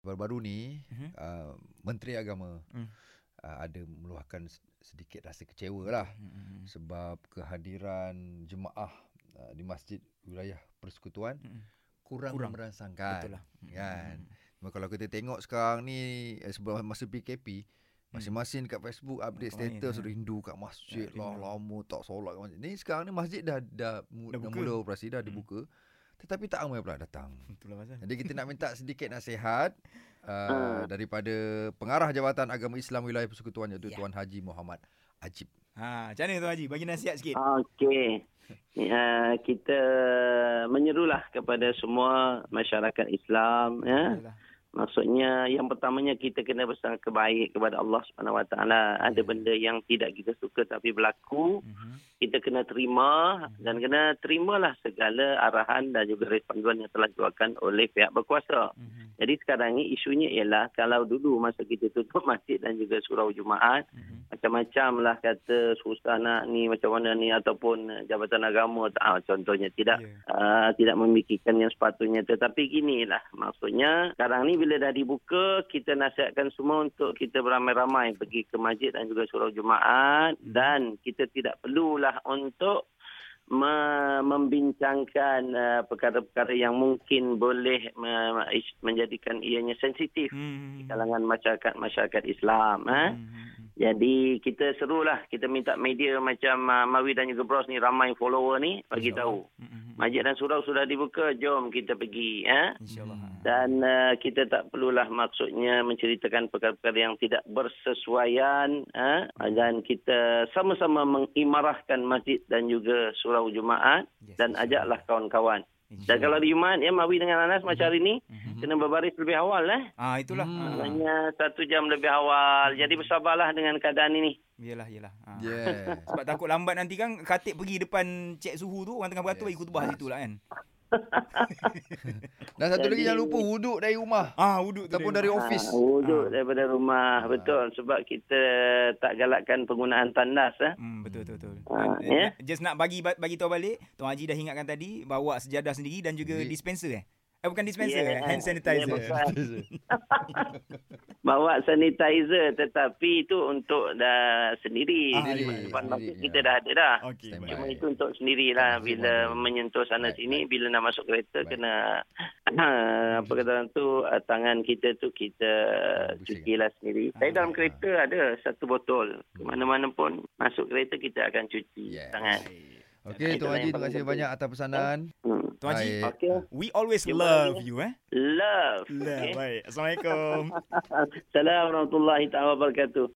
Baru-baru ni Mhm. uh, Menteri Agama Hmm. uh, ada meluahkan sedikit rasa kecewa lah Hmm. sebab kehadiran jemaah uh, di masjid wilayah persekutuan Hmm. kurang, Kurang. merangsangkan. Betul lah. Kan? Cuma kalau kita tengok sekarang ni eh, sebelum masa PKP Masing-masing kat Facebook update Main, status ha. rindu kat masjid Ya, lah lama tak solat kat masjid. Ni sekarang ni masjid dah dah, Dah dah, mula operasi dah Hmm. Tetapi tak ramai pula datang. Itulah pasal. Jadi kita nak minta sedikit nasihat uh, Ah. daripada pengarah Jabatan Agama Islam Wilayah Persekutuan iaitu Ya. Tuan Haji Muhammad Ajib. Ha, macam mana Tuan Haji? Bagi nasihat sikit. Okey. Uh, kita menyerulah kepada semua masyarakat Islam ya. Yalah. Maksudnya yang pertamanya kita kena bersangka baik kepada Allah Subhanahu Wa Taala. Ada Ya. benda yang tidak kita suka tapi berlaku, Mhm. kita kena terima dan kena terimalah segala arahan dan juga respondan yang telah dikeluarkan oleh pihak berkuasa. Mhm. Jadi sekarang ni isunya ialah kalau dulu masa kita tutup masjid dan juga surau Jumaat, Mhm. Macam-macam lah kata susah nak ni macam mana ni ataupun eh, jabatan agama ah, contohnya tidak Ya. uh, tidak memikirkan yang sepatutnya tetapi ginilah maksudnya sekarang ni bila dah dibuka kita nasihatkan semua untuk kita beramai-ramai pergi ke masjid dan juga surau Jumaat Hmm. dan kita tidak perlulah untuk me- membincangkan uh, perkara-perkara yang mungkin boleh me- menjadikan ianya sensitif Hmm. di kalangan masyarakat masyarakat Islam eh Hmm. Jadi kita serulah kita minta media macam uh, Mawi dan juga Bros ni ramai follower ni bagi tahu. Hmm. Masjid dan surau sudah dibuka, jom kita pergi eh. InsyaAllah. Dan uh, kita tak perlulah maksudnya menceritakan perkara-perkara yang tidak bersesuaian eh? dan kita sama-sama mengimarahkan masjid dan juga surau Jumaat Yes, dan ajaklah kawan-kawan. Dan kalau di Jumaat ya Mawi dengan Anas macam hari ni Mhm. Kena berbaris lebih awal eh. Ah itulah. Hmm. Ah. Hanya satu jam lebih awal. Jadi bersabarlah dengan keadaan ini. Yalah yalah. Ah. Yeah. Sebab takut lambat nanti kan Khatib pergi depan cek suhu tu orang tengah beratur Yes. bagi khutbah situ lah kan. Dan satu lagi Jadi- jangan lupa wuduk dari rumah Ah wuduk tu. ataupun dia. dari office. Ha, wuduk Ah. daripada rumah. Ah. Betul. Sebab kita tak galakkan penggunaan tandas. Eh. Hmm, betul betul betul. Ah, Dan, ya. Just nak bagi bagi tahu balik, Tuan Haji dah ingatkan tadi bawa sejadah sendiri dan juga Di- dispenser eh. Eh bukan dispenser, Yeah, hand yeah, sanitizer. bukan. Bawa sanitizer tetapi itu untuk dah sendiri. Ah, Di depan masjid sendiri, kita ya. dah ada dah. Baik. Cuma itu untuk sendirilah Masih bila ada. menyentuh sana Baik, sini baik. bila nak masuk kereta Baik. kena apa kata orang tu ah, tangan kita tu kita cucilah sendiri. Saya Ah. dalam kereta ada satu botol. Ke mana-mana pun masuk kereta kita akan cuci Yes. tangan. Okey, Tuan Haji, terima kasih banyak atas pesanan. Hmm. Tuan Haji. Okey. we always Terima love kasih. you eh. Love. Love. Okey. Baik. Assalamualaikum. Assalamualaikum warahmatullahi wabarakatuh.